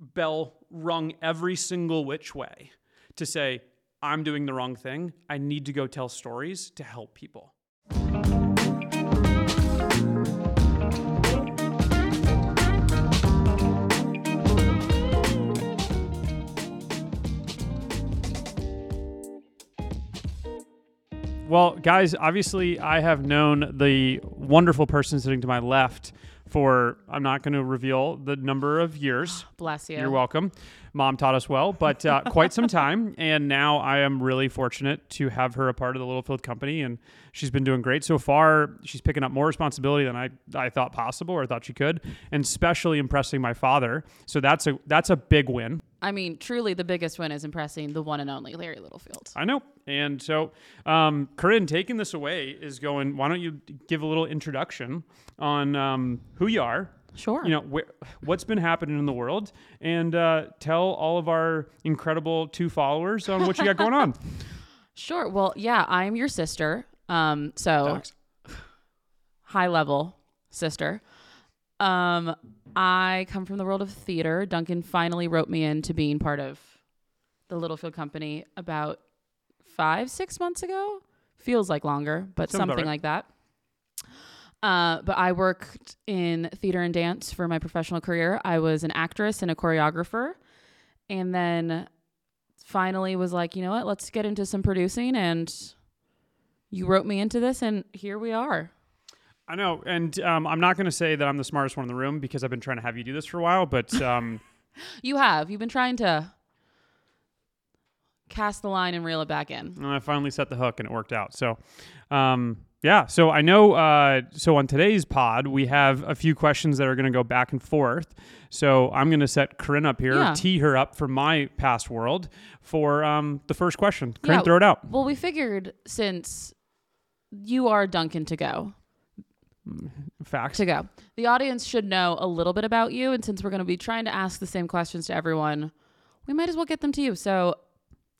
bell rung every single which way to say, I'm doing the wrong thing. I need to go tell stories to help people. Well, guys, obviously, I have known the wonderful person sitting to my left for, I'm not going to reveal the number of years. Bless you. You're welcome. Mom taught us well, but uh, quite some time. And now I am really fortunate to have her a part of the Littlefield company. And she's been doing great so far. She's picking up more responsibility than I, I thought possible or thought she could, and especially impressing my father. So that's a that's a big win. I mean, truly, the biggest win is impressing the one and only Larry Littlefield. I know. And so, um, Corinne, taking this away is going, why don't you give a little introduction on um, who you are, Sure. you know, wh- what's been happening in the world, and uh, tell all of our incredible two followers on what you got going on. Sure. Well, yeah, I'm your sister. Um, so high level sister. Um, I come from the world of theater. Duncan finally wrote me into being part of the Littlefield Company about five, six months ago. Feels like longer, but Sounds something right. like that. Uh, but I worked in theater and dance for my professional career. I was an actress and a choreographer, and then finally was like, you know what? Let's get into some producing. And you wrote me into this, and here we are. I know, and um, I'm not going to say that I'm the smartest one in the room because I've been trying to have you do this for a while, but um, You have. You've been trying to cast the line and reel it back in. And I finally set the hook and it worked out. So, um, yeah. So I know. Uh, so on today's pod, we have a few questions that are going to go back and forth. So I'm going to set Corinne up here, Yeah. tee her up for my past world for um, the first question. Corinne, Yeah. throw it out. Well, we figured since you are Duncan to go, Facts. to go, the audience should know a little bit about you. And since we're going to be trying to ask the same questions to everyone, we might as well get them to you. So,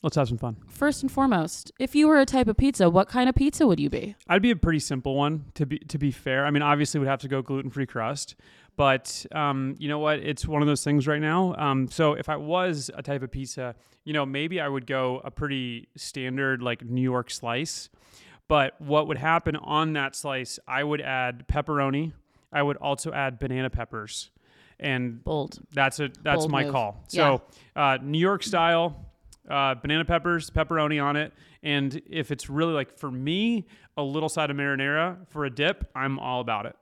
Let's have some fun. first and foremost, if you were a type of pizza, what kind of pizza would you be? I'd be a pretty simple one to be to be fair. I mean, obviously, we'd have to go gluten free crust, but um, you know what? It's one of those things right now. Um, so if I was a type of pizza, you know, maybe I would go a pretty standard like New York slice. But what would happen on that slice? I would add pepperoni. I would also add banana peppers, and Bold. that's a that's Bold my move. call. So uh, New York style, uh, banana peppers, pepperoni on it, and if it's really like for me, a little side of marinara for a dip, I'm all about it.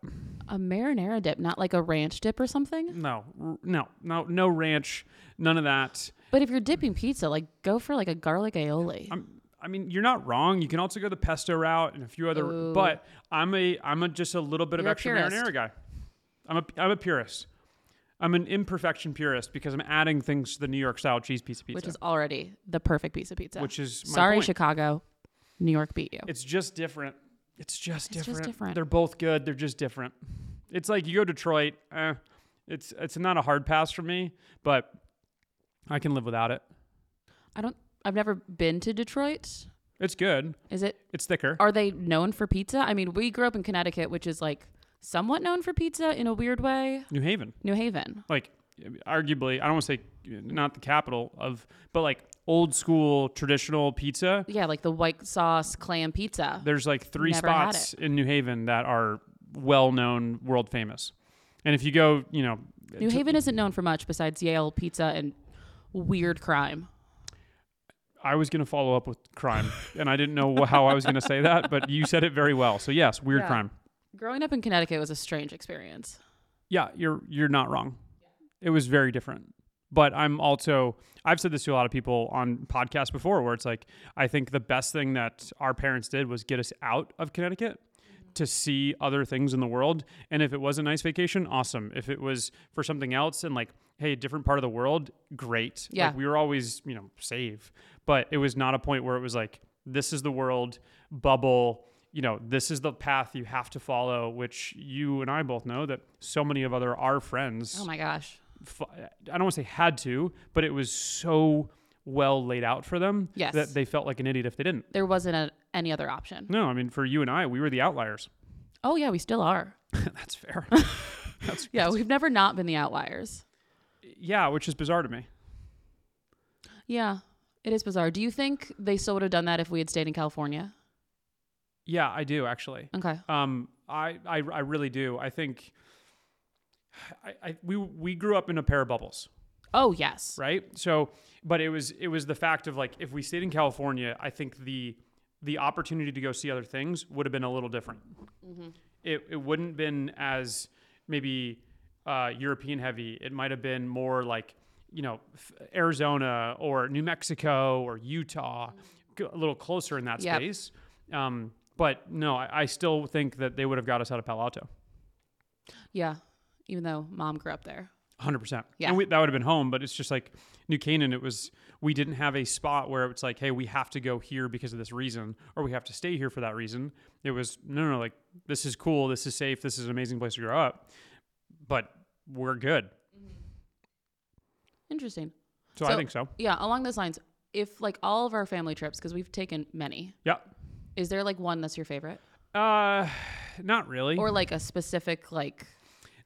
A marinara dip, not like a ranch dip or something. No, no, no, no ranch, none of that. But if you're dipping pizza, like go for like a garlic aioli. I'm, I mean, you're not wrong. You can also go the pesto route and a few other. Ooh. But I'm a I'm a just a little bit of You're a extra purist. marinara guy. I'm a I'm a purist. I'm an imperfection purist because I'm adding things to the New York style cheese pizza pizza, which is already the perfect piece of pizza. which is my Sorry, point. Chicago. New York beat you. It's just different. It's just It's just different. different. They're both good. They're just different. It's like you go Detroit. Eh, it's it's not a hard pass for me, but I can live without it. I don't. I've never been to Detroit. It's good. Is it? It's thicker. Are they known for pizza? I mean, we grew up in Connecticut, which is like somewhat known for pizza in a weird way. New Haven, New Haven. like arguably, I don't want to say not the capital of, but like old school traditional pizza. Yeah, like the white sauce clam pizza. There's like three Never spots in New Haven that are well known, world famous. And if you go, you know, New Haven isn't known for much besides Yale pizza and weird crime. I was going to follow up with crime, and I didn't know how I was going to say that, but you said it very well. So yes, weird Yeah. crime. Growing up in Connecticut was a strange experience. Yeah, you're you're not wrong. It was very different. But I'm also I've said this to a lot of people on podcasts before where it's like I think the best thing that our parents did was get us out of Connecticut to see other things in the world. And if it was a nice vacation, awesome. If it was for something else and like, hey, a different part of the world, great. Yeah. Like we were always, you know, safe. But it was not a point where it was like, this is the world, bubble, you know, this is the path you have to follow, which you and I both know that so many of other our friends Oh my gosh. f- I don't want to say had to, but it was so well laid out for them Yes. that they felt like an idiot if they didn't. There wasn't a, any other option. No, I mean for you and I, we were the outliers. Oh yeah, we still are. That's fair. That's Yeah, we've never not been the outliers. yeah, which is bizarre to me. Yeah, it is bizarre. Do you think they still would have done that if we had stayed in California? Yeah, I do actually. Okay. Um, I, I, I really do. I think I, I we we grew up in a pair of bubbles, Oh yes. right? So, but it was it was the fact of like if we stayed in California, I think the the opportunity to go see other things would have been a little different. Mm-hmm. It it wouldn't been as maybe uh, European heavy. It might have been more like you know Arizona or New Mexico or Utah, a little closer in that Yep. space. Um, but no, I, I still think that they would have got us out of Palo Alto. Yeah. Even though mom grew up there. Hundred percent. Yeah. and we, that would have been home. But it's just like New Canaan. It was we didn't have a spot where it's like, hey, we have to go here because of this reason, or we have to stay here for that reason. It was no, no, no like this is cool, this is safe, this is an amazing place to grow up, but we're good. Interesting. So, I think so. Yeah. Along those lines, if like all of our family trips, because we've taken many, Yeah. is there like one that's your favorite, Uh, not really. or like a specific like?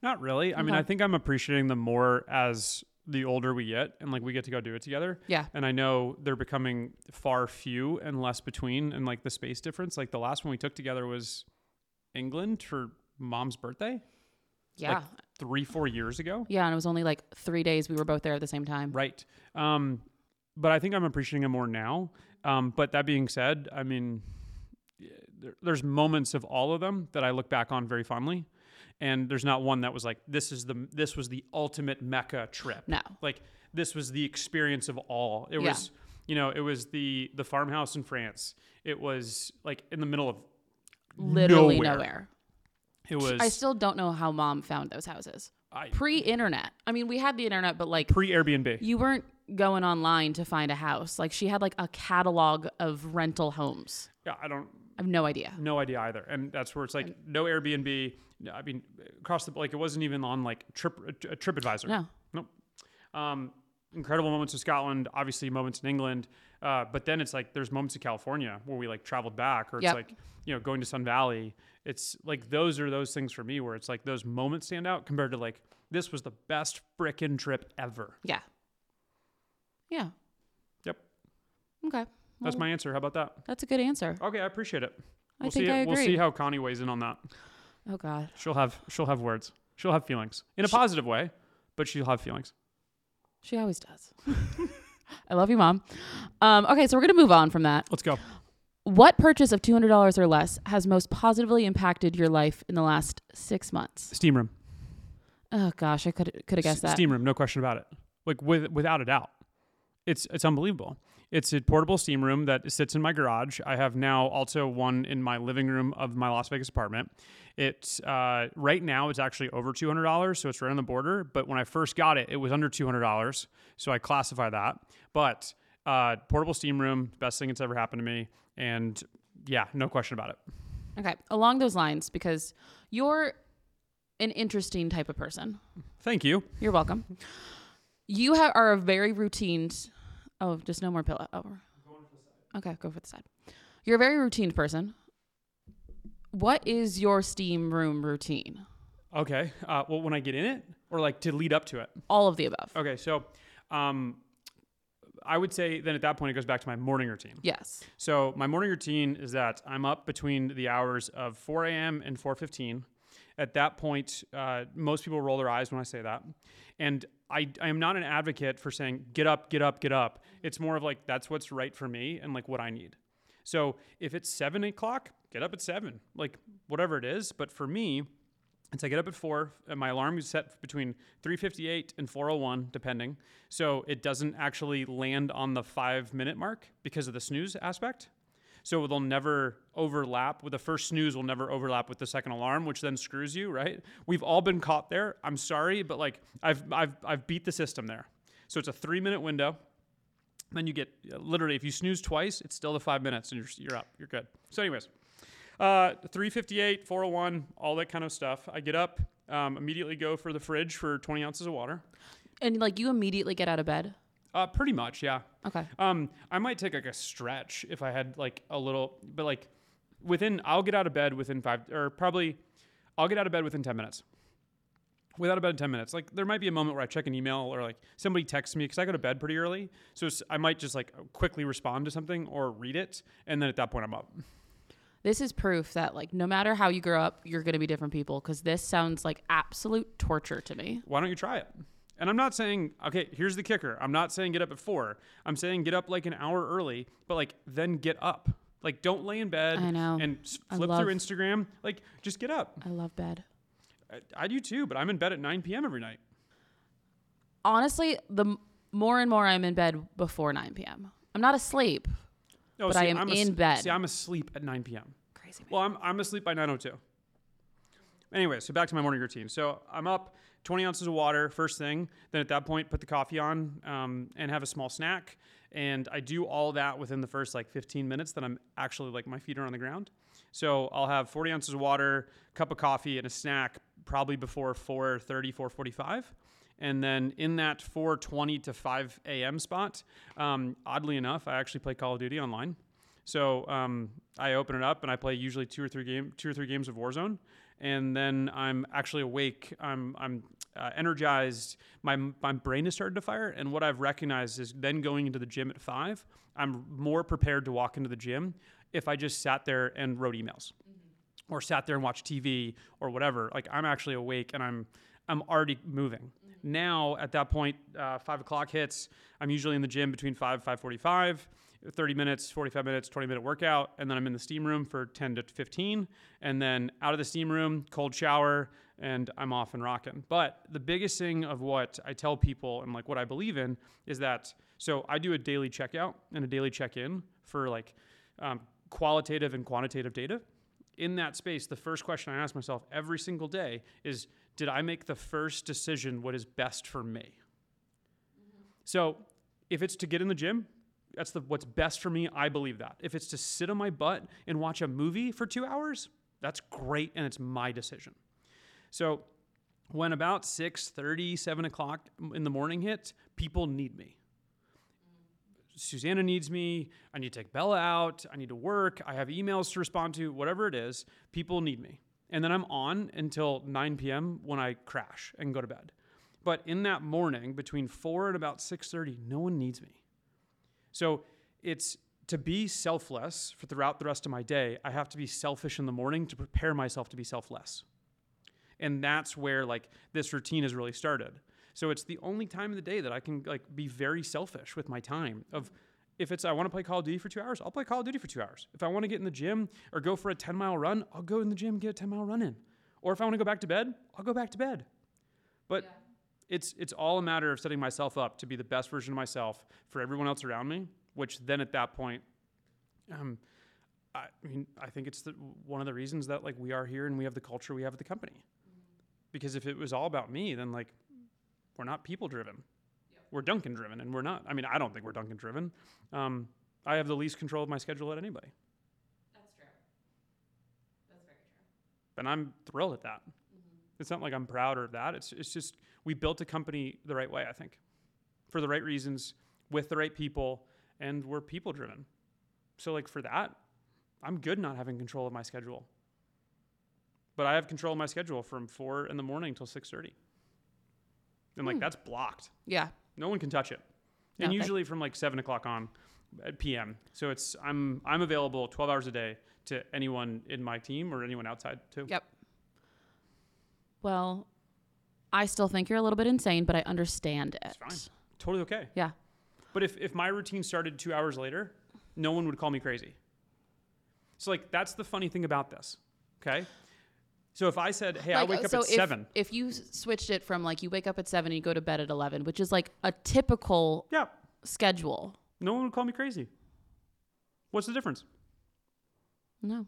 Not really. I mean, Okay. I think I'm appreciating them more as the older we get and like we get to go do it together. Yeah. And I know they're becoming far few and less between and like the space difference. Like the last one we took together was England for mom's birthday Yeah. Three, four years ago. yeah. And it was only like three days. We were both there at the same time. Right. Um, but I think I'm appreciating it more now. Um, but that being said, I mean, there, there's moments of all of them that I look back on very fondly. And there's not one that was like, this is the, this was the ultimate Mecca trip. No. like this was the experience of all it Yeah. was you know it was the the farmhouse in france it was like in the middle of Literally nowhere. nowhere. It was I still don't know how mom found those houses. I- Pre-internet. I mean, we had the internet, but like pre airbnb you weren't going online to find a house. Like she had like a catalog of rental homes. yeah i don't I have no idea. no idea either and that's where it's like no airbnb i mean across the like it wasn't even on like trip a trip advisor No. nope um incredible moments of scotland obviously moments in england uh, but then it's like there's moments in california where we like traveled back or it's Yep. like you know going to sun valley it's like those are those things for me where it's like those moments stand out compared to like this was the best frickin' trip ever Yeah. Yeah. Yep. Okay. that's my answer how about that That's a good answer. okay i appreciate it I we'll think see I we'll see how connie weighs in on that Oh God. she'll have she'll have words she'll have feelings in a positive way but she'll have feelings She always does. I love you, mom. Um, okay, so we're gonna move on from that. let's go What purchase of two hundred dollars or less has most positively impacted your life in the last six months? steam room Oh gosh, I could could have guessed that. Steam room, no question about it. Like with without a doubt. It's it's unbelievable. It's a portable steam room that sits in my garage. I have now also one in my living room of my Las Vegas apartment. It's uh, right now it's actually over two hundred dollars, so it's right on the border. But when I first got it, it was under two hundred dollars, so I classify that. But uh, portable steam room, best thing that's ever happened to me, and yeah, no question about it. Okay, along those lines, because you're an interesting type of person. Thank you. You're welcome. You ha- are a very routine. Oh, just no more pillow. Oh. Okay, go for the side. You're a very routine person. What is your steam room routine? Okay. Uh, well, when I get in it, or like to lead up to it. All of the above. Okay, so um, I would say then at that point it goes back to my morning routine. Yes. So my morning routine is that I'm up between the hours of 4 a.m. and 4:15. At that point, uh, most people roll their eyes when I say that, and I, I am not an advocate for saying get up, get up, get up. It's more of like that's what's right for me and like what I need. So if it's seven o'clock, get up at seven, like whatever it is. But for me, it's I get up at four. And my alarm is set between 3:58 and 4:01, depending. So it doesn't actually land on the five minute mark because of the snooze aspect. So they'll never overlap. With the first snooze, will never overlap with the second alarm, which then screws you, right? We've all been caught there. I'm sorry, but like I've I've I've beat the system there. So it's a three minute window. Then you get literally if you snooze twice, it's still the five minutes, and you're you're up. You're good. So, anyways, uh, 358, 401, all that kind of stuff. I get up, um, immediately go for the fridge for 20 ounces of water. And like you immediately get out of bed. Uh, pretty much, yeah. Okay. Um, I might take like a stretch if I had like a little, but like within, I'll get out of bed within five, or probably, I'll get out of bed within 10 minutes. without a bed in 10 minutes. Like there might be a moment where I check an email or like somebody texts me because I go to bed pretty early. So I might just like quickly respond to something or read it. And then at that point, I'm up. This is proof that like no matter how you grow up, you're gonna be different people. Because this sounds like absolute torture to me. Why don't you try it? And I'm not saying, okay, here's the kicker. I'm not saying get up at four. I'm saying get up like an hour early, but like then get up. Like don't lay in bed I know. and s- flip love- through Instagram. Like just get up. I love bed. I, I do too, but I'm in bed at 9 p.m. every night. Honestly, the m- more and more I'm in bed before 9 p.m. I'm not asleep. No, But I am I'm in as- bed. See, I'm asleep at 9 p.m. Crazy. Man. Well, I'm, I'm asleep by 9.02. Anyway, so back to my morning routine. So I'm up 20 ounces of water first thing. Then at that point, put the coffee on um, and have a small snack. And I do all that within the first like 15 minutes that I'm actually like my feet are on the ground. So I'll have 40 ounces of water, cup of coffee, and a snack probably before 4.30, 4.45. And then in that 4:20 to 5 a.m. spot, um, oddly enough, I actually play Call of Duty online. So um, I open it up and I play usually two or three game, two or three games of Warzone, and then I'm actually awake. I'm I'm uh, energized. My my brain has started to fire, and what I've recognized is then going into the gym at five, I'm more prepared to walk into the gym if I just sat there and wrote emails, or sat there and watched TV or whatever. Like I'm actually awake and I'm I'm already moving. Now at that point, uh, five o'clock hits. I'm usually in the gym between five five forty five. 30 minutes, 45 minutes, 20 minute workout, and then I'm in the steam room for 10 to 15, and then out of the steam room, cold shower, and I'm off and rocking. But the biggest thing of what I tell people and like what I believe in is that so I do a daily checkout and a daily check in for like um, qualitative and quantitative data. In that space, the first question I ask myself every single day is Did I make the first decision what is best for me? So if it's to get in the gym, that's the what's best for me. I believe that. If it's to sit on my butt and watch a movie for two hours, that's great, and it's my decision. So when about 6 7 o'clock in the morning hits, people need me. Susanna needs me. I need to take Bella out. I need to work. I have emails to respond to. Whatever it is, people need me. And then I'm on until 9 p.m. when I crash and go to bed. But in that morning, between 4 and about 6:30, no one needs me. So it's to be selfless for throughout the rest of my day, I have to be selfish in the morning to prepare myself to be selfless. And that's where like this routine has really started. So it's the only time of the day that I can like be very selfish with my time of if it's I want to play Call of Duty for two hours, I'll play Call of Duty for two hours. If I want to get in the gym or go for a 10 mile run, I'll go in the gym, and get a 10 mile run in. Or if I want to go back to bed, I'll go back to bed. But it's it's all a matter of setting myself up to be the best version of myself for everyone else around me. Which then at that point, um, I mean, I think it's the, one of the reasons that like we are here and we have the culture we have at the company. Because if it was all about me, then like we're not people driven. We're Duncan driven, and we're not. I mean, I don't think we're Duncan driven. Um, I have the least control of my schedule at anybody, That's true. That's very true. and I'm thrilled at that. It's not like I'm proud of that. It's it's just we built a company the right way. I think, for the right reasons, with the right people, and we're people driven. So like for that, I'm good not having control of my schedule. But I have control of my schedule from four in the morning till six thirty, and like Hmm. that's blocked. Yeah. No one can touch it. And usually from like seven o'clock on uh, at PM. So it's I'm I'm available twelve hours a day to anyone in my team or anyone outside too. Yep. Well, I still think you're a little bit insane, but I understand it. It's fine. Totally okay. Yeah. But if, if my routine started two hours later, no one would call me crazy. So like that's the funny thing about this. Okay. So if I said, Hey, I Like, wake up at if, seven. If you switched it from like you wake up at seven and you go to bed at eleven, which is like a typical Yeah. schedule. No one would call me crazy. What's the difference? No,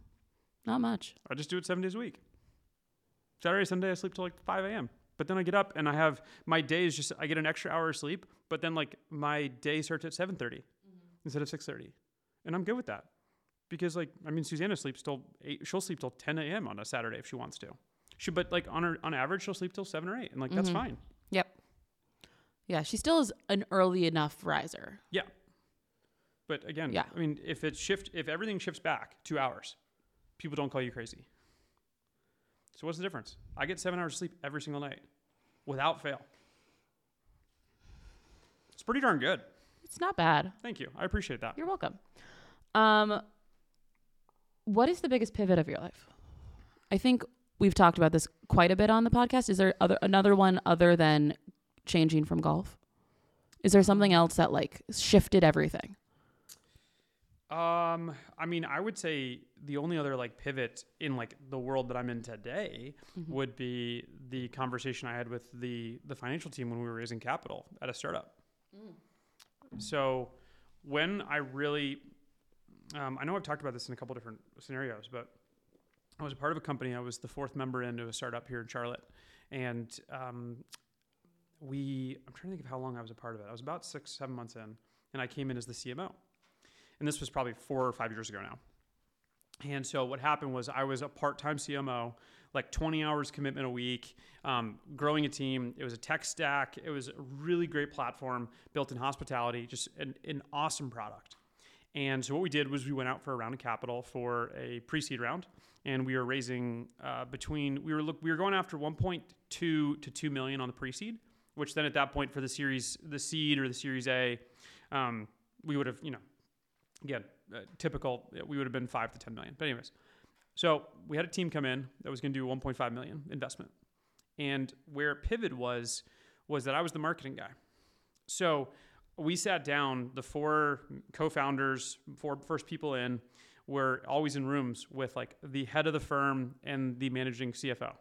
not much. I just do it seven days a week. Saturday, Sunday, I sleep till like 5 a.m. But then I get up and I have my day is just I get an extra hour of sleep. But then like my day starts at 7:30 mm-hmm. instead of 6:30, and I'm good with that because like I mean Susanna sleeps till eight. She'll sleep till 10 a.m. on a Saturday if she wants to. She but like on her on average she'll sleep till seven or eight, and like that's Mhm. fine. Yep. Yeah, she still is an early enough riser. Yeah. But again, Yeah. I mean if it shift if everything shifts back two hours, people don't call you crazy. So what's the difference? I get seven hours of sleep every single night. without fail. It's pretty darn good. It's not bad. Thank you. I appreciate that. You're welcome. Um, what is the biggest pivot of your life? I think we've talked about this quite a bit on the podcast. Is there other another one other than changing from golf? Is there something else that like shifted everything? Um, I mean, I would say the only other like pivot in like the world that I'm in today Mm-hmm. would be the conversation I had with the the financial team when we were raising capital at a startup. So when I really, um, I know I've talked about this in a couple different scenarios, but I was a part of a company. I was the fourth member into a startup here in Charlotte, and um, we. I'm trying to think of how long I was a part of it. I was about six, seven months in, and I came in as the CMO and this was probably four or five years ago now. And so what happened was I was a part-time CMO, like 20 hours commitment a week, um, growing a team. It was a tech stack. It was a really great platform built in hospitality, just an, an awesome product. And so what we did was we went out for a round of capital for a pre-seed round, and we were raising uh, between we were look we were going after 1.2 to 2 million on the pre-seed, which then at that point for the series the seed or the Series A, um, we would have you know again, uh, typical, we would have been five to 10 million. But, anyways, so we had a team come in that was going to do 1.5 million investment. And where Pivot was, was that I was the marketing guy. So we sat down, the four co founders, four first people in, were always in rooms with like the head of the firm and the managing CFO.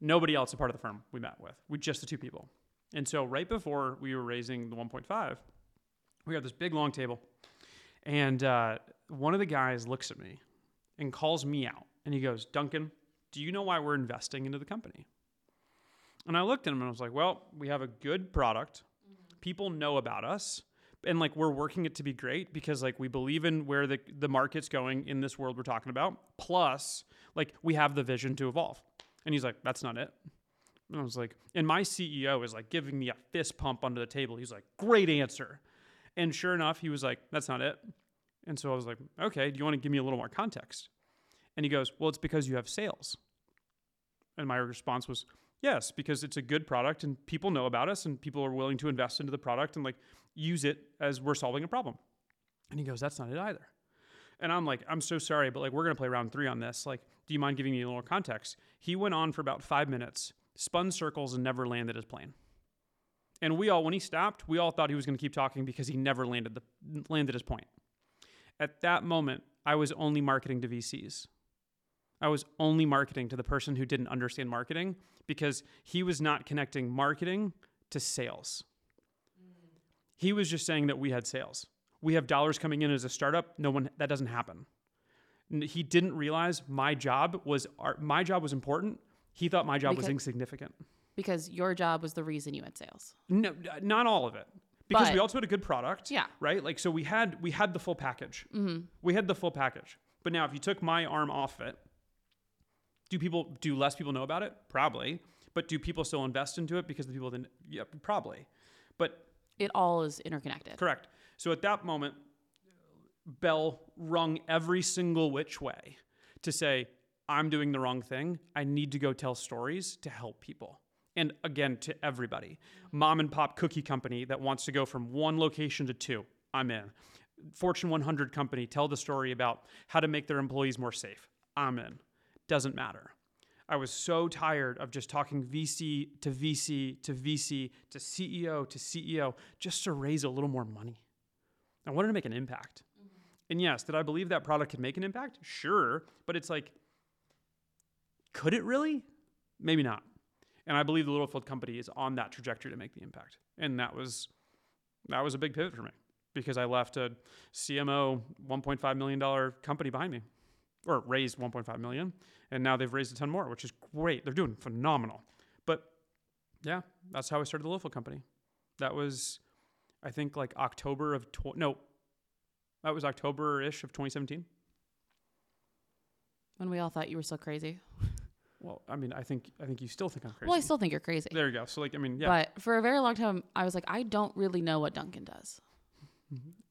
Nobody else a part of the firm we met with. We just the two people. And so right before we were raising the 1.5, we got this big long table. And uh, one of the guys looks at me and calls me out. And he goes, Duncan, do you know why we're investing into the company? And I looked at him and I was like, well, we have a good product. People know about us. And like we're working it to be great because like we believe in where the, the market's going in this world we're talking about. Plus, like we have the vision to evolve. And he's like, that's not it. And I was like, and my CEO is like giving me a fist pump under the table. He's like, great answer. And sure enough, he was like, that's not it. And so I was like, okay, do you want to give me a little more context? And he goes, well, it's because you have sales. And my response was, yes, because it's a good product and people know about us and people are willing to invest into the product and like use it as we're solving a problem. And he goes, that's not it either. And I'm like, I'm so sorry, but like we're gonna play round three on this. Like, do you mind giving me a little context? He went on for about five minutes, spun circles, and never landed his plane. And we all, when he stopped, we all thought he was to keep talking because he never landed the landed his point. At that moment, I was only marketing to VCs. I was only marketing to the person who didn't understand marketing because he was not connecting marketing to sales. He was just saying that we had sales. We have dollars coming in as a startup. No one that doesn't happen. He didn't realize my job was our, my job was important. He thought my job was insignificant. Because your job was the reason you had sales. No, not all of it. Because we also had a good product. Yeah. Right? Like so we had we had the full package. Mm-hmm. We had the full package. But now if you took my arm off it, do people do less people know about it? Probably. But do people still invest into it because the people didn't yeah, probably. But It all is interconnected. correct. So at that moment, bell rung every single which way to say, I'm doing the wrong thing. I need to go tell stories to help people. And again, to everybody. Mom and pop cookie company that wants to go from one location to two, I'm in. Fortune 100 company, tell the story about how to make their employees more safe. I'm in. Doesn't matter. I was so tired of just talking VC to VC to VC to CEO to CEO just to raise a little more money. I wanted to make an impact. Mm-hmm. And yes, did I believe that product could make an impact? Sure. But it's like, could it really? Maybe not. And I believe the Littlefield company is on that trajectory to make the impact. And that was that was a big pivot for me because I left a CMO $1.5 million company behind me or raised 1.5 million and now they've raised a ton more which is great. They're doing phenomenal. But yeah that's how i started the Littlefield company. That was i think like october of tw- no that was october-ish of 2017 When we all thought you were so crazy. well i mean i think i think you still think i'm crazy. Well, I still think you're crazy. there you go. So like i mean yeah. But for a very long time, I was like, I don't really know what Duncan does.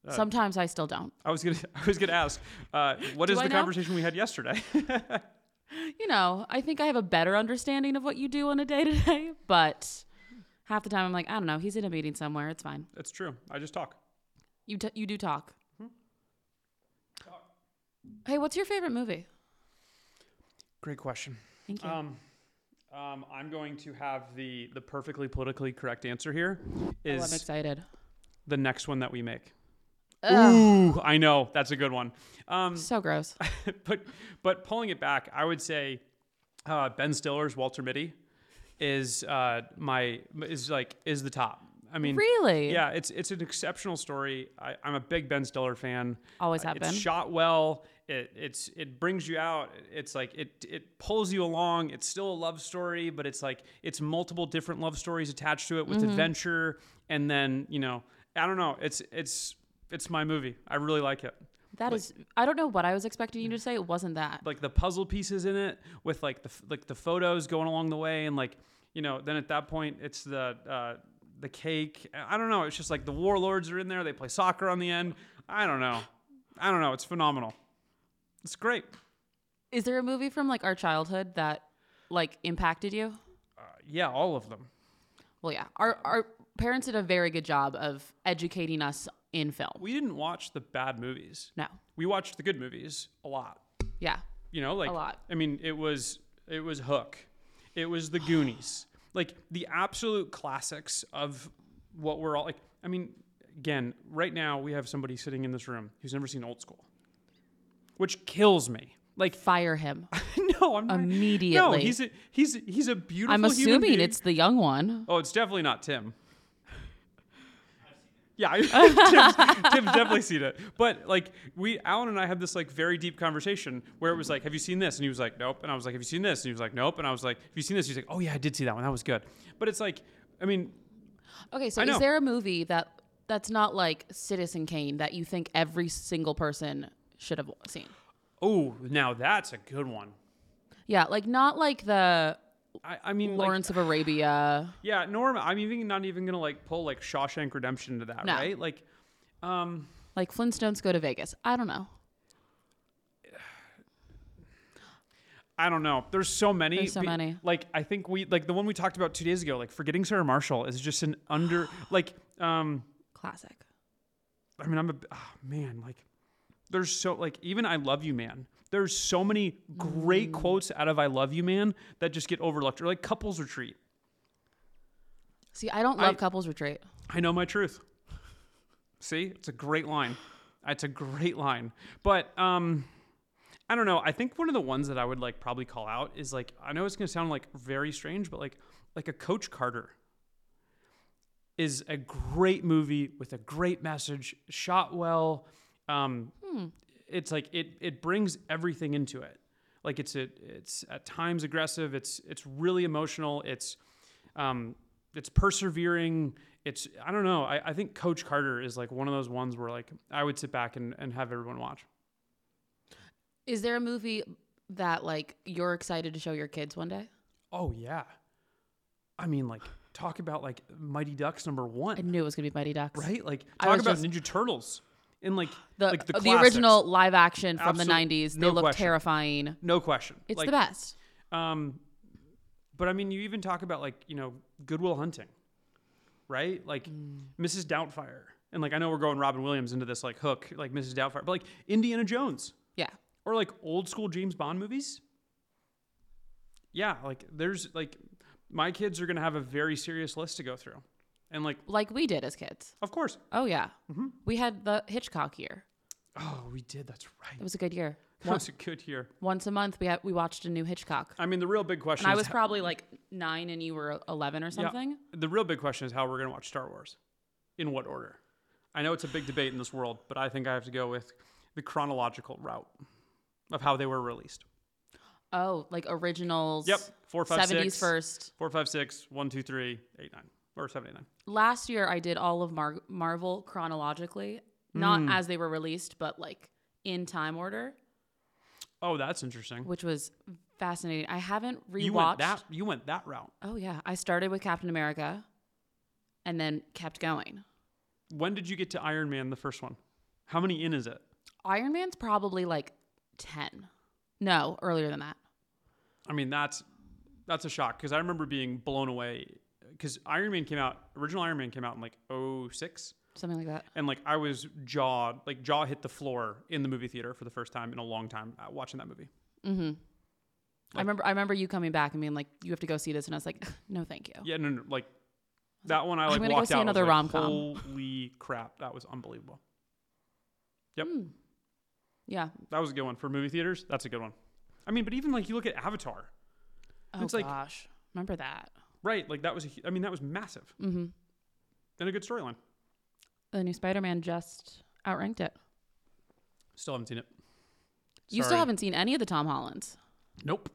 Uh, Sometimes I still don't. i was gonna i was gonna ask uh, what Do is I the know? conversation we had yesterday you know, I think I have a better understanding of what you do on a day to day, but half the time I'm like, I don't know, he's in a meeting somewhere. It's fine. It's true. I just talk. You t- you do talk. Hey, what's your favorite movie? Great question. Thank you. Um, um, I'm going to have the the perfectly politically correct answer here. oh, I'm excited. The next one that we make? Ugh, Ooh, I know that's a good one. Um, so gross. but but pulling it back, I would say uh, Ben Stiller's Walter Mitty is uh, my is like is the top. I mean, really? yeah, it's it's an exceptional story. I, I'm a big Ben Stiller fan. Always Uh, have it's been. shot well. It it's it brings you out. It's like it it pulls you along. It's still a love story, but it's like it's multiple different love stories attached to it with Mm-hmm. adventure. And then you know, I don't know. It's it's it's my movie. I really like it. That is. I don't know what I was expecting you to say. It wasn't that. Like the puzzle pieces in it with like the f- like the photos going along the way, and like you know, then at that point it's the uh, the cake. I don't know. It's just like the warlords are in there. They play soccer on the end. I don't know. I don't know. It's phenomenal. It's great. Is there a movie from like our childhood that like impacted you? Uh, yeah, all of them. Well, yeah. Our our parents did a very good job of educating us in film. We didn't watch the bad movies. No. We watched the good movies a lot. Yeah. You know, like a lot. I mean, it was it was Hook, it was The Goonies, like the absolute classics of what we're all like. I mean, again, right now we have somebody sitting in this room who's never seen Old School, which kills me. Like, Fire him. no, I'm not, Immediately. No, he's a he's he's a beautiful. I'm assuming it's the young one. Oh, it's definitely not Tim. Yeah, Tim's, Tim's definitely seen it. But like we, Alan and I had this like very deep conversation where it was like, "Have you seen this?" And he was like, "Nope." And I was like, "Have you seen this?" And he was like, "Nope." And I was like, "Have you seen this?" He's like, "Oh yeah, I did see that one. That was good." But it's like, I mean, Okay, so I know. is there a movie that that's not like Citizen Kane that you think every single person should have seen? oh, now that's a good one. Yeah, like not like the I, I mean, like, Lawrence of Arabia. yeah, Norm. I'm even not even gonna like pull like Shawshank Redemption to that, No. right? Like, um, Like Flintstones go to Vegas. I don't know. I don't know. There's so many. There's so be- many. Like I think we like the one we talked about two days ago. Like forgetting Sarah Marshall is just an under like um. Classic. I mean I'm a oh, man like there's so like even I love you man. There's so many great Mm. quotes out of I love you man that just get overlooked or like couples retreat. See, I don't love I- couples retreat. I know my truth. See, it's a great line. It's a great line. But um I don't know. I think one of the ones that I would like probably call out is like I know it's going to sound like very strange, but like like a Coach Carter is a great movie with a great message, shot well. Um it's like it it brings everything into it. Like it's a, it's at times aggressive, it's it's really emotional, it's um it's persevering it's i don't know I, I think coach carter is like one of those ones where like i would sit back and, and have everyone watch Is there a movie that like you're excited to show your kids one day? oh yeah i mean like talk about like mighty ducks number one. I knew it was gonna be Mighty Ducks. right like talk about just- ninja turtles in like The like the, the, classics. original live action from the Absolute- 90s. no they look question. terrifying. no question It's like, the best. um but i mean you even talk about like you know goodwill hunting right like Mm. mrs doubtfire and like i know we're going robin williams into this like hook like mrs doubtfire but like indiana jones Yeah. or like old school James Bond movies. Yeah, like there's like my kids are gonna have a very serious list to go through, and like Like we did as kids. of course, Oh yeah. Mm-hmm. We had the Hitchcock year. oh we did. That's right. It was a good year. That was a good year. Once a month we had we watched a new Hitchcock. I mean, the real big question. And I was probably like 9 and you were 11 or something. the real big question is how we're gonna watch Star Wars, in what order. I know it's a big debate in this world, but I think I have to go with the chronological route of how they were released. Oh, like originals. Yep, four, five, 70s six, first. four, five, six, one, two, three, eight, nine, or 79. Last year I did all of Mar- Marvel chronologically, not Mm. as they were released, but like in time order, Oh, that's interesting. which was fascinating. I haven't rewatched. You went that. You went that route. Oh yeah, I started with Captain America and then kept going. When did you get to Iron Man, the first one? How many in is it? Iron Man's probably like 10. No, earlier than that. I mean, that's that's a shock because I remember being blown away because Iron Man came out. Original Iron Man came out in like 06. Something like that. and like I was jaw like jaw hit the floor in the movie theater for the first time in a long time uh, watching that movie. Mm-hmm. I remember. I remember you coming back and being like, "You have to go see this," and I was like, "No, thank you." Yeah, no, no, like that one I I'm like gonna go walked see out. another like, rom-com. Holy crap, that was unbelievable. Yep. Hmm. Yeah. That was a good one for movie theaters. That's a good one. I mean, but even like you look at Avatar, Oh It's like- gosh, remember that? Right? Like that was a, I mean that was massive Mm-hmm. and a good storyline. The new Spider-Man just outranked it. Still haven't seen it. You still Sorry. haven't seen any of the Tom Hollands. Nope.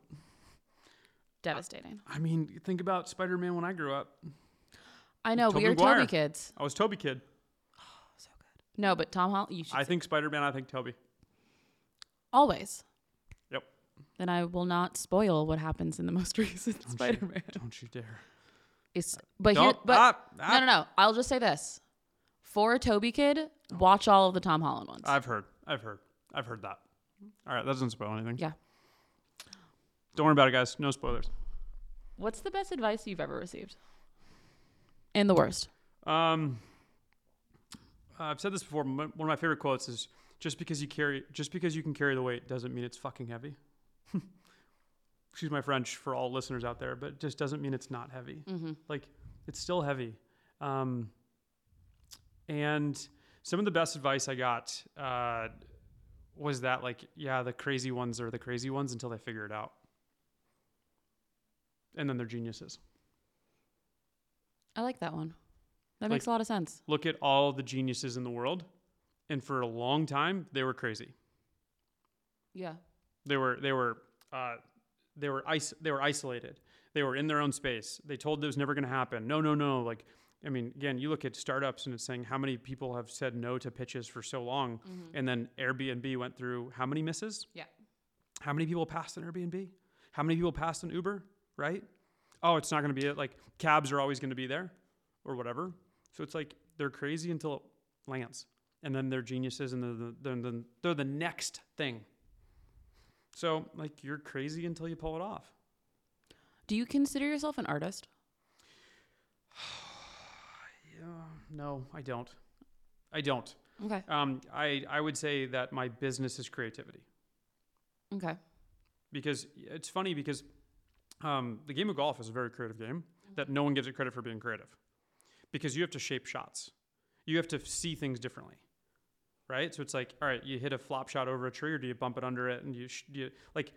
Devastating. I mean, think about Spider-Man when I grew up. I know Tobey we are Maguire. Tobey kids. I was Tobey kid. Oh, so good. No, but Tom Holland, you should I see- think Spider-Man. I think Tobey. always. Then I will not spoil what happens in the most recent Don't Spider-Man. Don't you dare. It's, but here, Don't- but ah, ah. no, no, no. I'll just say this: for a Tobey kid, watch all of the Tom Holland ones. I've heard. I've heard. I've heard that. All right, that doesn't spoil anything. Yeah. Don't worry about it, guys. No spoilers. What's the best advice you've ever received? And the worst. Um, I've said this before. One of my favorite quotes is, "Just because you carry, just because you can carry the weight, doesn't mean it's fucking heavy." Excuse my French for all listeners out there, but it just doesn't mean it's not heavy. Mm-hmm. Like it's still heavy. Um, and some of the best advice I got uh, was that, like, yeah, the crazy ones are the crazy ones until they figure it out, and then they're geniuses. I like that one. That Like- makes a lot of sense. Look at all the geniuses in the world, and for a long time they were crazy. Yeah. They were they were uh, they were is- they were isolated. They were in their own space. They told it was never going to happen. No, no, no. Like, I mean, again, you look at startups and it's saying how many people have said no to pitches for so long, and then Airbnb went through how many misses? Yeah. How many people passed an Airbnb? How many people passed an Uber? Right? Oh, it's not going to be it. Like cabs are always going to be there, or whatever. So it's like they're crazy until it lands, and then they're geniuses, and they're the, they're the, they're the next thing. So like you're crazy until you pull it off. Do you consider yourself an artist? Yeah, no, I don't. I don't. Okay. Um, I I would say that my business is creativity Okay. because it's funny because um, the game of golf is a very creative game that no one gives it credit for being creative because you have to shape shots. You have to see things differently, right? So it's like, all right, you hit a flop shot over a tree, or do you bump it under it, and you, sh- you like.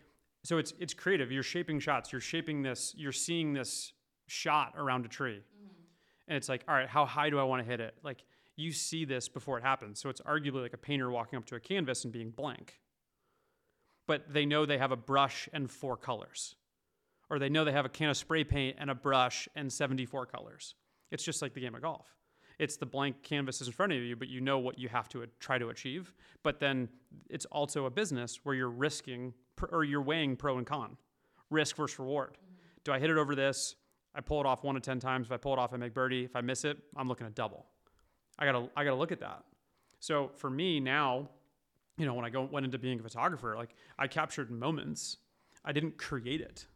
So it's it's creative. You're shaping shots. You're shaping this. You're seeing this shot around a tree, mm-hmm. and it's like, all right, how high do I want to hit it? Like you see this before it happens. So it's arguably like a painter walking up to a canvas and being blank. But they know they have a brush and four colors or they know they have a can of spray paint and a brush and 74 colors. It's just like the game of golf. It's the blank canvases in front of you, but you know what you have to try to achieve. But then it's also a business where you're risking or you're weighing pro and con, risk versus reward. Mm-hmm. Do I hit it over this? I pull it off one to 10 times. If I pull it off, I make birdie. If I miss it, I'm looking at double. I gotta, I gotta look at that. So for me now, you know, when I go, went into being a photographer, like I captured moments. I didn't create it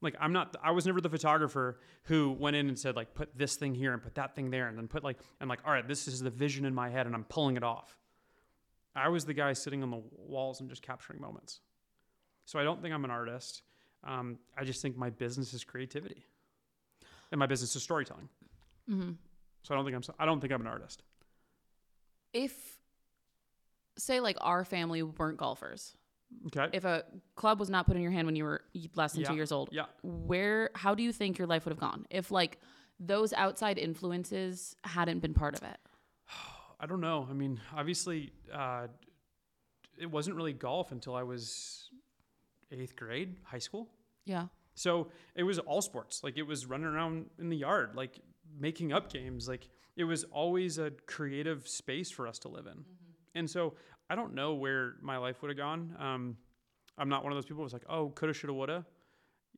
like i'm not i was never the photographer who went in and said like put this thing here and put that thing there and then put like and like all right this is the vision in my head and i'm pulling it off. I was the guy sitting on the walls and just capturing moments. So i don't think i'm an artist. Um, i just think my business is creativity. And my business is storytelling. Mm-hmm. so i don't think i'm i don't think i'm an artist. If, say, like our family weren't golfers, okay if a club was not put in your hand when you were less than Yeah. two years old, yeah where, how do you think your life would have gone if like those outside influences hadn't been part of it? I don't know. I mean, obviously, uh, it wasn't really golf until I was eighth grade, high school. Yeah. So it was all sports. Like it was running around in the yard, like making up games. Like it was always a creative space for us to live in. And so I don't know where my life would have gone. Um, I'm not one of those people who's like, oh, coulda, shoulda, woulda.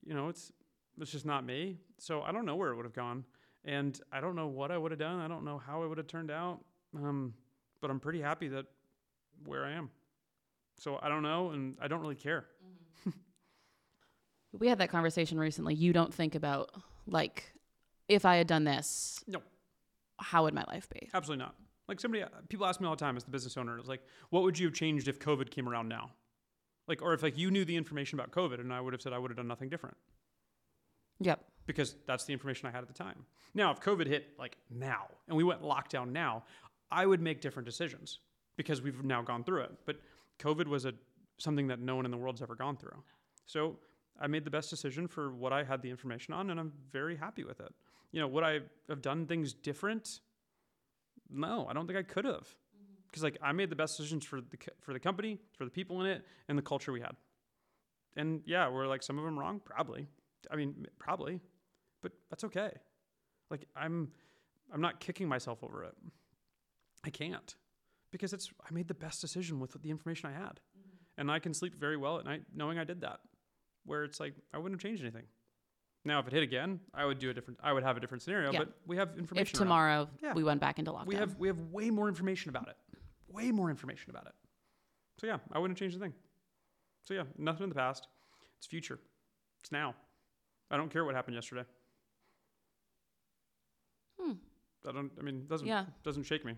You know, it's it's just not me. So I don't know where it would have gone, and I don't know what I would have done. I don't know how it would have turned out. Um, but I'm pretty happy that where I am. So I don't know, and I don't really care. We had that conversation recently. You don't think about like if I had done this, No. how would my life be? Absolutely not. Like somebody, uh, people ask me all the time as the business owner, it's like, what would you have changed if COVID came around now? Like, or if like you knew the information about COVID and I would have said I would have done nothing different Yep. because that's the information I had at the time. Now, if COVID hit like now and we went lockdown now, I would make different decisions because we've now gone through it. But COVID was a something that no one in the world's ever gone through. So I made the best decision for what I had the information on, and I'm very happy with it. You know, would I have done things different? No, I don't think I could have, mm-hmm. because like I made the best decisions for the for the company, for the people in it, and the culture we had. And yeah, were like some of them wrong? Probably. I mean, probably, but that's okay. Like I'm, I'm not kicking myself over it. I can't, because it's I made the best decision with the information I had, mm-hmm. and I can sleep very well at night knowing I did that. Where it's like I wouldn't have changed anything. Now, if it hit again, I would do a different. I would have a different scenario. Yeah. But we have information. If tomorrow Yeah. we went back into lockdown. we have we have way more information about it. Way more information about it. So yeah, I wouldn't change a thing. So yeah, nothing in the past. It's future. It's now. I don't care what happened yesterday. Hmm. I don't. I mean, doesn't Yeah. doesn't shake me.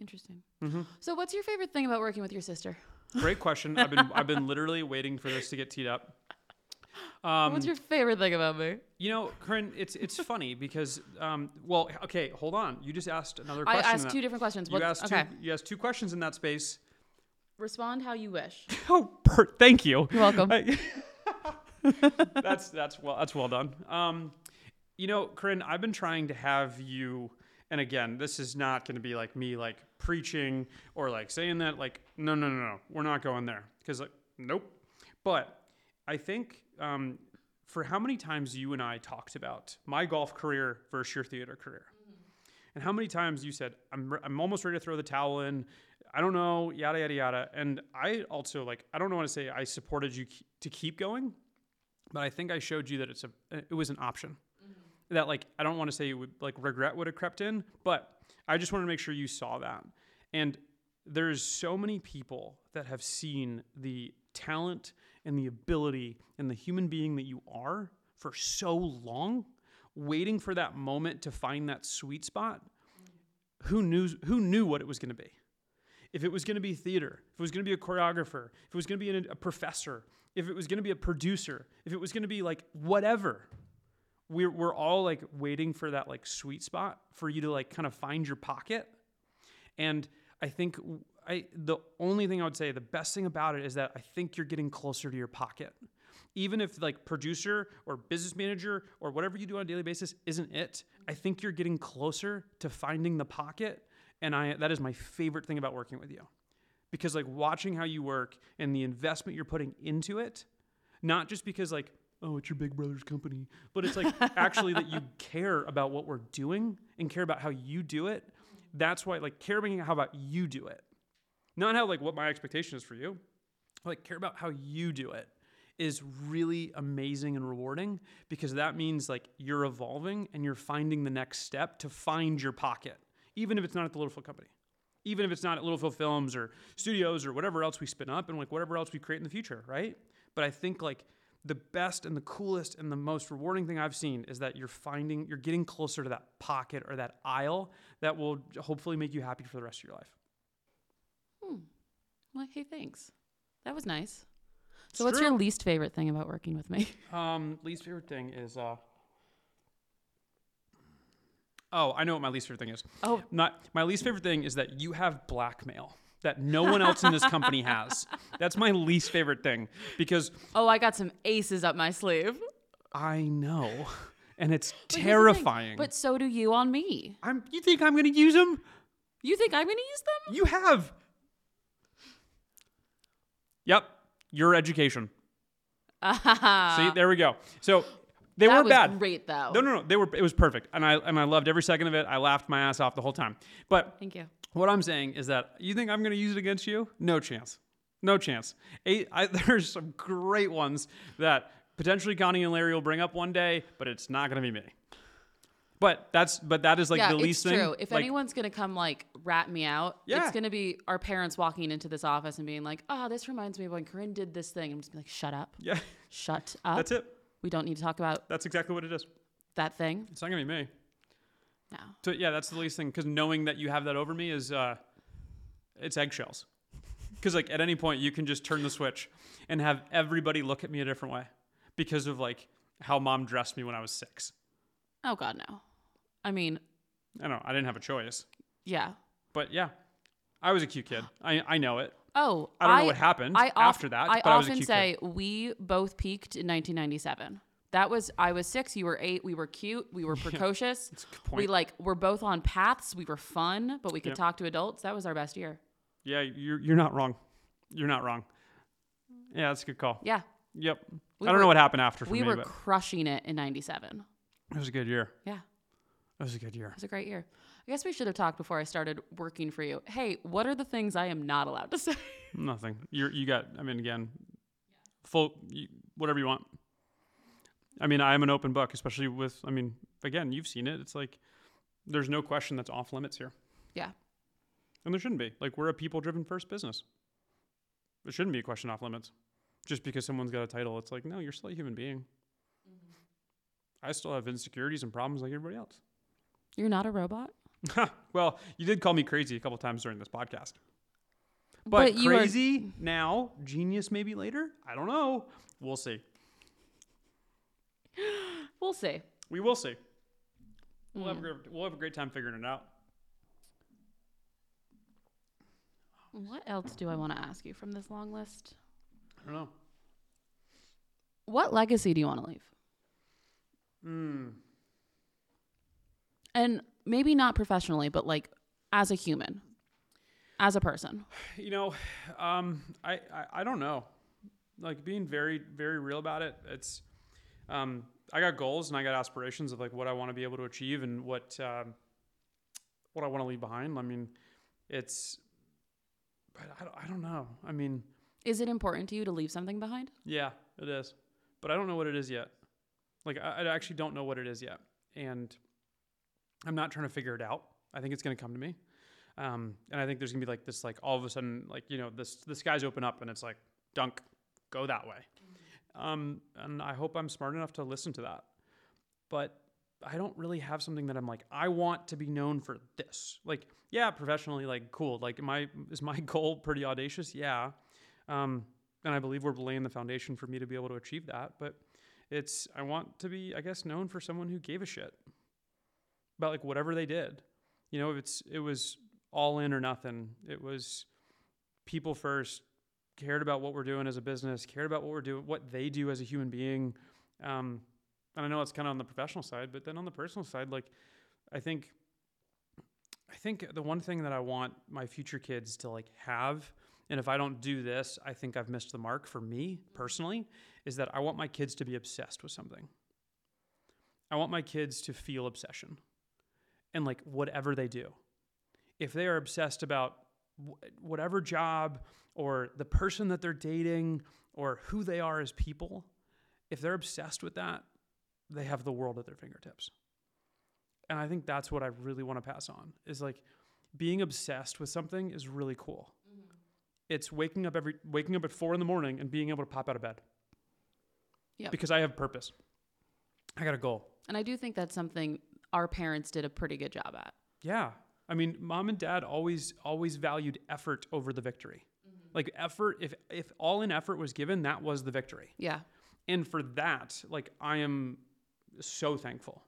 Interesting. hmm So what's your favorite thing about working with your sister? Great question. I've been I've been literally waiting for this to get teed up. Um, what's your favorite thing about me? you know, Corinne, it's it's funny because um, well, okay, hold on. You just asked another I question. in asked two different questions. You What's, asked okay. two. You asked two questions in that space. Respond how you wish. Oh, per- thank you. You're welcome. I- that's that's well that's well done. Um, you know, Corinne, I've been trying to have you, and again, this is not going to be like me like preaching or like saying that like no no no no we're not going there because like nope. But I think um, for how many times you and I talked about my golf career versus your theater career, mm-hmm. and how many times you said I'm re- I'm almost ready to throw the towel in. I don't know, yada yada yada. And I also like I don't want to say I supported you ke- to keep going, but I think I showed you that it's a uh, it was an option. Mm-hmm. That like I don't want to say would like regret would have crept in, but I just wanted to make sure you saw that. And there's so many people that have seen the talent and the ability and the human being that you are for so long, waiting for that moment to find that sweet spot. Who knew who knew what it was going to be? if it was going to be theater, if it was going to be a choreographer, if it was going to be a professor, if it was going to be a producer, if it was going to be like whatever, we're, we're all like waiting for that like sweet spot for you to like kind of find your pocket. And I think I, the only thing I would say, the best thing about it is that I think you're getting closer to your pocket. Even if like producer or business manager or whatever you do on a daily basis isn't it, I think you're getting closer to finding the pocket and I that is my favorite thing about working with you. Because like watching how you work and the investment you're putting into it, not just because like, oh, it's your big brother's company, but it's like actually that you care about what we're doing and care about how you do it. That's why like care about how about you do it. Not how like what my expectation is for you. Like care about how you do it is really amazing and rewarding because that means like you're evolving and you're finding the next step to find your pocket even if it's not at the Littlefield Company, even if it's not at Littlefield Films or studios or whatever else we spin up and like whatever else we create in the future, right? But I think like the best and the coolest and the most rewarding thing I've seen is that you're finding, you're getting closer to that pocket or that aisle that will hopefully make you happy for the rest of your life. Well, hey, thanks. That was nice. So, what's your least favorite thing about working with me? Um, least favorite thing is, uh, oh, I know what my least favorite thing is. Oh, Not my least favorite thing is that you have blackmail that no one else in this company has. That's my least favorite thing because oh, I got some aces up my sleeve. I know, and it's But here's the thing, terrifying. But so do you on me. I'm. You think I'm going to use them? You think I'm going to use them? You have. Yep, your education. See, there we go. So they that were bad. great, though. No, no, no. They were. It was perfect, and I and I loved every second of it. I laughed my ass off the whole time. But Thank you. What I'm saying is that you think I'm going to use it against you? No chance. No chance. A, I, there's some great ones that potentially Connie and Larry will bring up one day, but it's not going to be me. But that's but that is like yeah, the least it's thing. true. If like, anyone's gonna come like rat me out, Yeah. it's gonna be our parents walking into this office and being like, "Oh, this reminds me of when Corinne did this thing." I'm just gonna be like, "Shut up, yeah, shut up." that's it. We don't need to talk about That's exactly what it is. that thing It's not gonna be me. now. So yeah, that's the least thing because knowing that you have that over me is uh, it's eggshells. Because like at any point you can just turn the switch and have everybody look at me a different way because of like how mom dressed me when I was six. Oh God, no. I mean, I don't know. I didn't have a choice. yeah. But yeah, I was a cute kid. I I know it. Oh, I don't know what happened I after that, I but I was a often cute say we both peaked in 1997. That was I was six, you were eight. We were cute, we were precocious. That's a good point. we like were both on paths. We were fun, but we could Yep. talk to adults. That was our best year. yeah, you're you're not wrong. You're not wrong. Yeah, that's a good call. Yeah, Yep. We I don't were- know what happened after for we me, were but crushing it in 97. it was a good year. Yeah, It was a good year. it was a great year. I guess we should have talked before I started working for you. Hey, what are the things I am not allowed to say? Nothing. You're you got. I mean, again, full you, whatever you want. I mean, I am an open book, especially with. I mean, again, you've seen it. It's like there's no question that's off limits here, yeah, and there shouldn't be. Like we're a people-driven first business. There shouldn't be a question off limits, just because someone's got a title. It's like no, you're still a human being. Mm-hmm. I still have insecurities and problems like everybody else. You're not a robot. well, you did call me crazy a couple times during this podcast. But But, you are- crazy now, genius maybe later. I don't know. We'll see. We'll see. We will see. We'll Hmm. have a great, we'll have a great time figuring it out. What else do I want to ask you from this long list? I don't know. What legacy do you want to leave? Hmm. And maybe not professionally, but like as a human, as a person. You know, um, I, I I don't know. Like being very very real about it. It's um, I got goals and I got aspirations of like what I want to be able to achieve and what um, what I want to leave behind. I mean, it's. But I don't, I don't know. I mean, Is it important to you to leave something behind? Yeah, it is. But I don't know what it is yet. Like, I, I actually don't know what it is yet. And I'm not trying to figure it out. I think it's going to come to me. Um, and I think there's going to be like this, like, all of a sudden, like, you know, this, the skies open up and it's like, Dunc, go that way. Um, and I hope I'm smart enough to listen to that. But I don't really have something that I'm like, I want to be known for this. Like, yeah, professionally, like, cool. Like, I, is my goal pretty audacious? Yeah. Um, and I believe we're laying the foundation for me to be able to achieve that. But it's I want to be, I guess, known for someone who gave a shit about like whatever they did. You know, it's it was all in or nothing. It was people first, cared about what we're doing as a business, cared about what we're doing, what they do as a human being. Um, and I know it's kind of on the professional side, but then on the personal side, like I think I think the one thing that I want my future kids to like have and if I don't do this, I think I've missed the mark for me personally, is that I want my kids to be obsessed with something. I want my kids to feel obsession and like whatever they do. If they are obsessed about whatever job or the person that they're dating or who they are as people, if they're obsessed with that, they have the world at their fingertips. And I think that's what I really want to pass on is like being obsessed with something is really cool mm-hmm. it's waking up every waking up at four in the morning and being able to pop out of bed. Yeah. Because I have purpose. I got a goal. And I do think that's something our parents did a pretty good job at. Yeah. I mean, mom and dad always always valued effort over the victory. Mm-hmm. Like effort, if if all in effort was given, that was the victory. Yeah. And for that, like I am so thankful.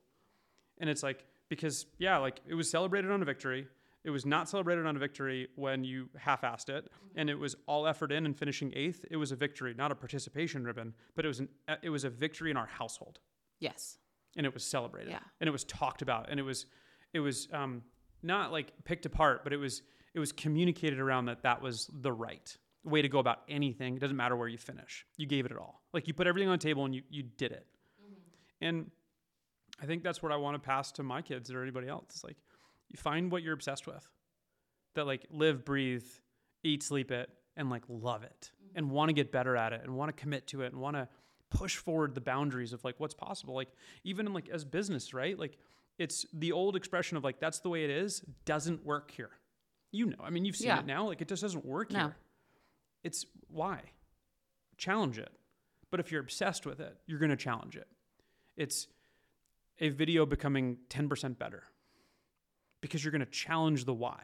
And it's like because yeah, like it was celebrated on a victory. It was not celebrated on a victory when you half-assed it, mm-hmm. and it was all effort in and finishing eighth. It was a victory, not a participation ribbon, but it was an it was a victory in our household, Yes. And it was celebrated, Yeah. and it was talked about, and it was it was um, not like picked apart, but it was it was communicated around that that was the right way to go about anything. It doesn't matter where you finish. You gave it it all. Like you put everything on the table and you you did it. And I think that's what I want to pass to my kids or anybody else. It's like you find what you're obsessed with. That like live, breathe, eat, sleep it, and like love it. And want to get better at it and want to commit to it and want to push forward the boundaries of like what's possible. Like even in like as business, right? Like it's the old expression of like that's the way it is doesn't work here. You know, I mean, you've seen Yeah. it now. Like it just doesn't work No. here. It's why challenge it. But if you're obsessed with it, you're going to challenge it. It's a video becoming 10% better because you're going to challenge the why.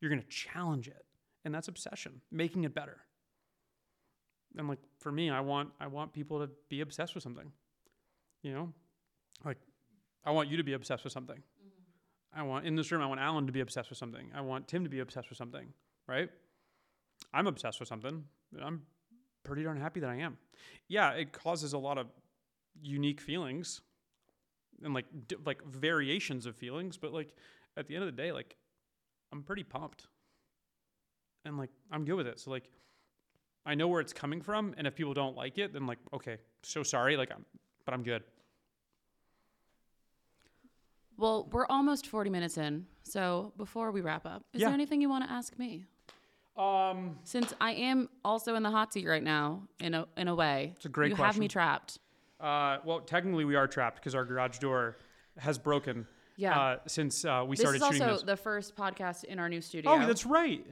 You're going to challenge it. And that's obsession, making it better. And like for me, I want I want people to be obsessed with something. You know? Like I want you to be obsessed with something. Mm-hmm. I want in this room I want Alan to be obsessed with something. I want Tim to be obsessed with something, right? I'm obsessed with something. and I'm pretty darn happy that I am. Yeah, it causes a lot of unique feelings and like d- like variations of feelings, but like at the end of the day, like I'm pretty pumped. And like I'm good with it. So like I know where it's coming from and if people don't like it, then like okay, so sorry, like I'm but I'm good. Well, we're almost 40 minutes in. So before we wrap up, is Yeah. there anything you want to ask me? Um Since I am also in the hot seat right now, in a in a way, It's a great you have me trapped. uh well technically we are trapped because our garage door has broken Yeah. uh since uh, we this started is shooting also this. the first podcast in our new studio. Oh, that's right.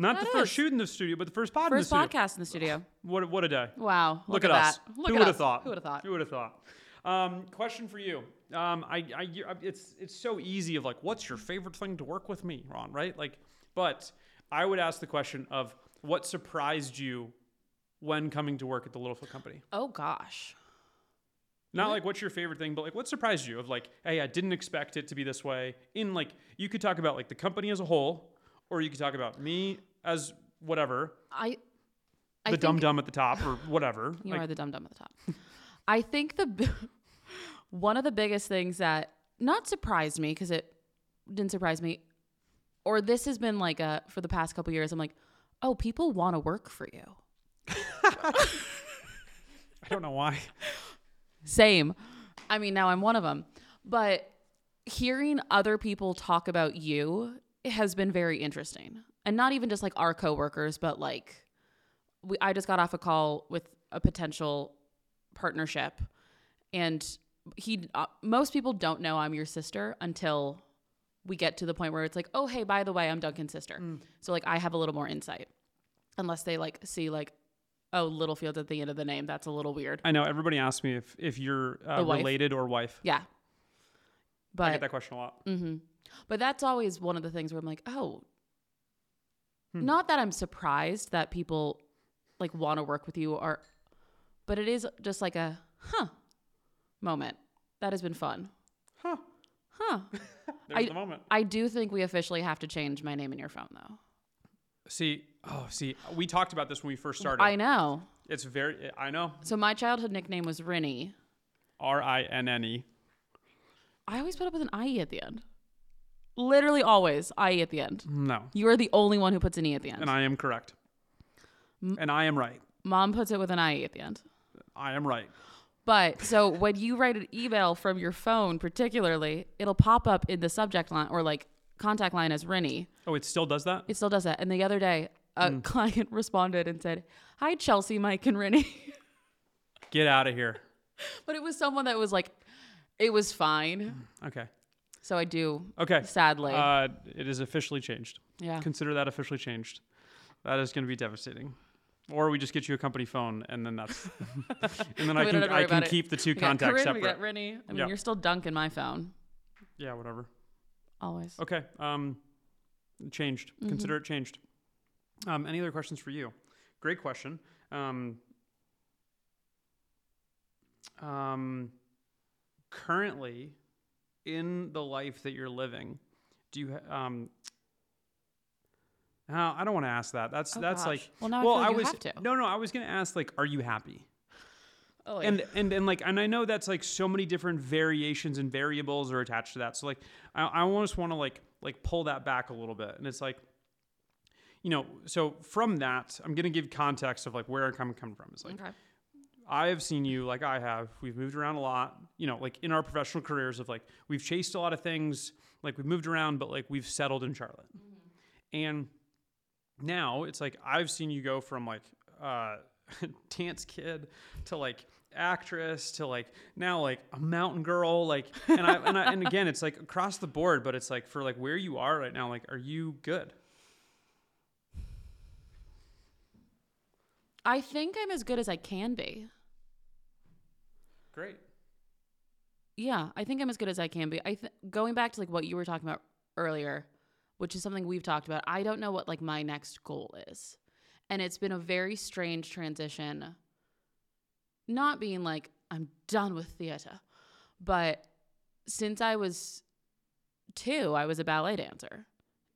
Not That the first is. shoot in the studio, but the first pod first in the studio. podcast in the studio. What what a day. Wow! Look, Look, at, us. that. Look Who would have thought? Who would have thought? Who would have thought? Um, question for you. Um, I, I- it's, it's so easy of like, what's your favorite thing to work with me, Ron? Right? Like, but I would ask the question of what surprised you when coming to work at the Littlefield Company. Oh gosh. Not like what's your favorite thing, but like what surprised you of like, hey, I didn't expect it to be this way. In like, you could talk about like the company as a whole, or you could talk about me as whatever, I. I the think dum dum at the top, or whatever. You Like, are the dum dum at the top. I think the one of the biggest things that not surprised me because it didn't surprise me, or this has been like a for the past couple years. I'm like, oh, people want to work for you. I don't know why. Same. I mean, now I'm one of them. But hearing other people talk about you has been very interesting. And not even just like our coworkers, but like we I just got off a call with a potential partnership and he uh, most people don't know I'm your sister until we get to the point where it's like, "Oh, hey, by the way, I'm Duncan's sister." So like I have a little more insight. Unless they like see like oh, Littlefield's at the end of the name. That's a little weird. I know everybody asks me if if you're uh, related or wife. Yeah. But I get that question a lot. hmm But that's always one of the things where I'm like, oh, Hmm. not that I'm surprised that people like want to work with you or, but it is just like a huh moment. That has been fun. Huh. Huh. There's I- the moment. I do think we officially have to change my name in your phone though. See, oh, see, we talked about this when we first started. I know. it's very, I know. So my childhood nickname was Rinny. R I N N E. I always put up with an IE at the end. Literally always IE at the end. No, You are the only one who puts an E at the end. and I am correct. And I am right. Mom puts it with an IE at the end. I am right. But so when you write an email from your phone, particularly, it'll pop up in the subject line or like contact line as Rennie. Oh, it still does that? It still does that. And the other day, a Hmm. client responded and said, Hi, Chelsea, Mike, and Rennie. Get out of here. but it was someone that was like, it was fine. Okay. So I do, Okay. sadly. Uh, it is officially changed. yeah. Consider that officially changed. That is going to be devastating. Or we just get you a company phone, and then that's, and then I can don't have to I can keep the two We got contacts Corinne, separate. We got Rennie. I mean, Yeah. you're still Dunc in my phone. Yeah, whatever. Always. Okay. Um, changed. Mm-hmm. Consider it changed. Um, any other questions for you? Great question. Um, um, currently, in the life that you're living, do you? Um, uh, I don't want to ask that. That's Oh, that's gosh. like. Well, now I well, I you was have to. no, no. I was gonna ask like, are you happy? Oh, and and and like and I know that's like so many different variations and variables are attached to that. So like I, I almost want to like like pull that back a little bit. And it's like, you know, so from that, I'm gonna give context of like where I'm coming coming from. It's like okay. I have seen you like I have. We've moved around a lot, you know, like in our professional careers of like we've chased a lot of things, like we've moved around, but like we've settled in Charlotte. And now it's like I've seen you go from like uh dance kid to like actress to like now like a mountain girl like and I, and I and again it's like across the board but it's like for like where you are right now like are you good I think I'm as good as I can be. Great Yeah, I think I'm as good as I can be. I th- going back to like what you were talking about earlier, which is something we've talked about. I don't know what like my next goal is. And it's been a very strange transition. Not being like I'm done with theater, but since I was 2, I was a ballet dancer.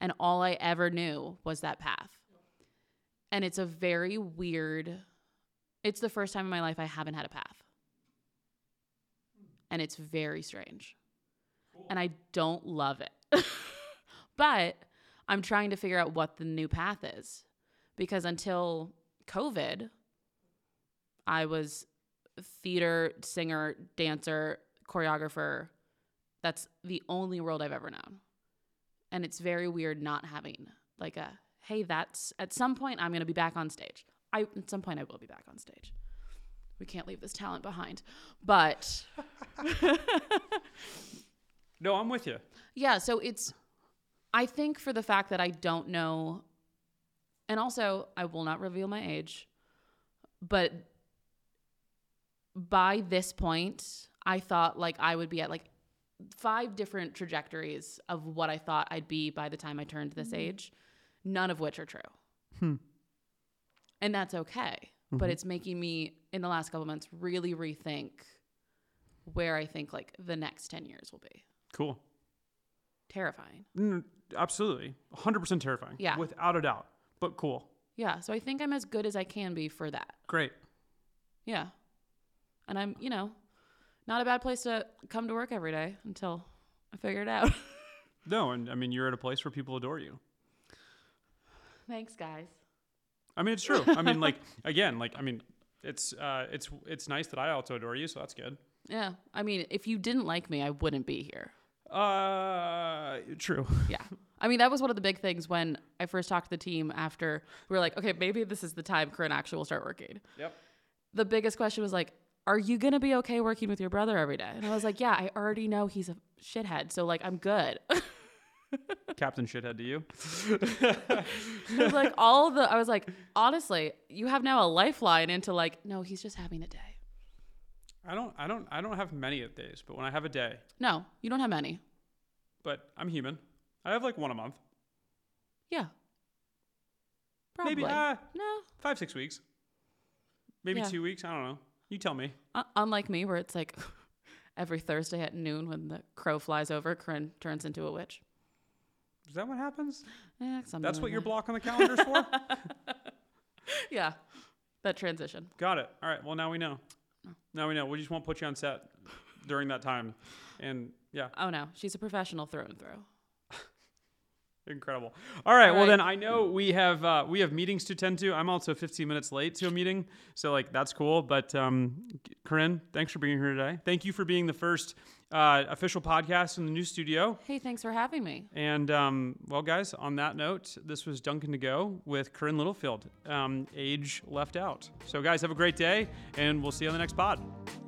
And all I ever knew was that path. And it's a very weird it's the first time in my life I haven't had a path and it's very strange. And I don't love it. but I'm trying to figure out what the new path is because until COVID, I was theater, singer, dancer, choreographer. That's the only world I've ever known. And it's very weird not having like a hey, that's at some point I'm going to be back on stage. I at some point I will be back on stage. We can't leave this talent behind. But no i'm with you Yeah, so it's I think for the fact that I don't know and also I will not reveal my age, but by this point, I thought like I would be at like five different trajectories of what I thought I'd be by the time I turned this age, none of which are true. Hmm. And that's okay. But it's making me in the last couple months really rethink where I think like the next 10 years will be. cool Terrifying. Mm, absolutely 100% terrifying Yeah. without a doubt but cool Yeah, so I think I'm as good as I can be for that. great Yeah. And I'm, you know, not a bad place to come to work every day until I figure it out. no and i mean you're at a place where people adore you Thanks, guys. I mean, it's true. I mean, like again, like I mean, it's uh, it's it's nice that I also adore you, so that's good. Yeah. I mean, if you didn't like me, I wouldn't be here. Uh, true. Yeah. I mean, that was one of the big things when I first talked to the team after we were like, okay, maybe this is the time Corinne actually will start working. Yep. The biggest question was like, are you going to be okay working with your brother every day? And I was like, yeah, I already know he's a shithead. So, like, I'm good. Captain shithead to you. It was like all the I was like, honestly, you have now a lifeline into like, no, he's just having a day. I don't, I don't, I don't have many days, but when I have a day, No, you don't have many. but I'm human. I have like one a month, Yeah. Probably. maybe uh, no. five, six weeks, maybe Yeah. two weeks. I don't know. You tell me. Uh, unlike me, where it's like every Thursday at noon when the crow flies over, Corinne turns into a witch. Is that what happens? Yeah, That's what your that. block on the calendar's for. Yeah. That transition. Got it. All right. Well, now we know. Oh. Now we know. We just won't put you on set during that time, and yeah. Oh no, she's a professional through and through. Incredible. All right. All Well, then I know we have uh, we have meetings to tend to. I'm also 15 minutes late to a meeting, so like that's cool. But um, Corinne, thanks for being here today. Thank you for being the first uh, official podcast in the new studio. Hey, thanks for having me. And um, well, guys, on that note, this was Duncan to go with Corinne Littlefield, um, age left out. So, guys, have a great day, and we'll see you on the next pod.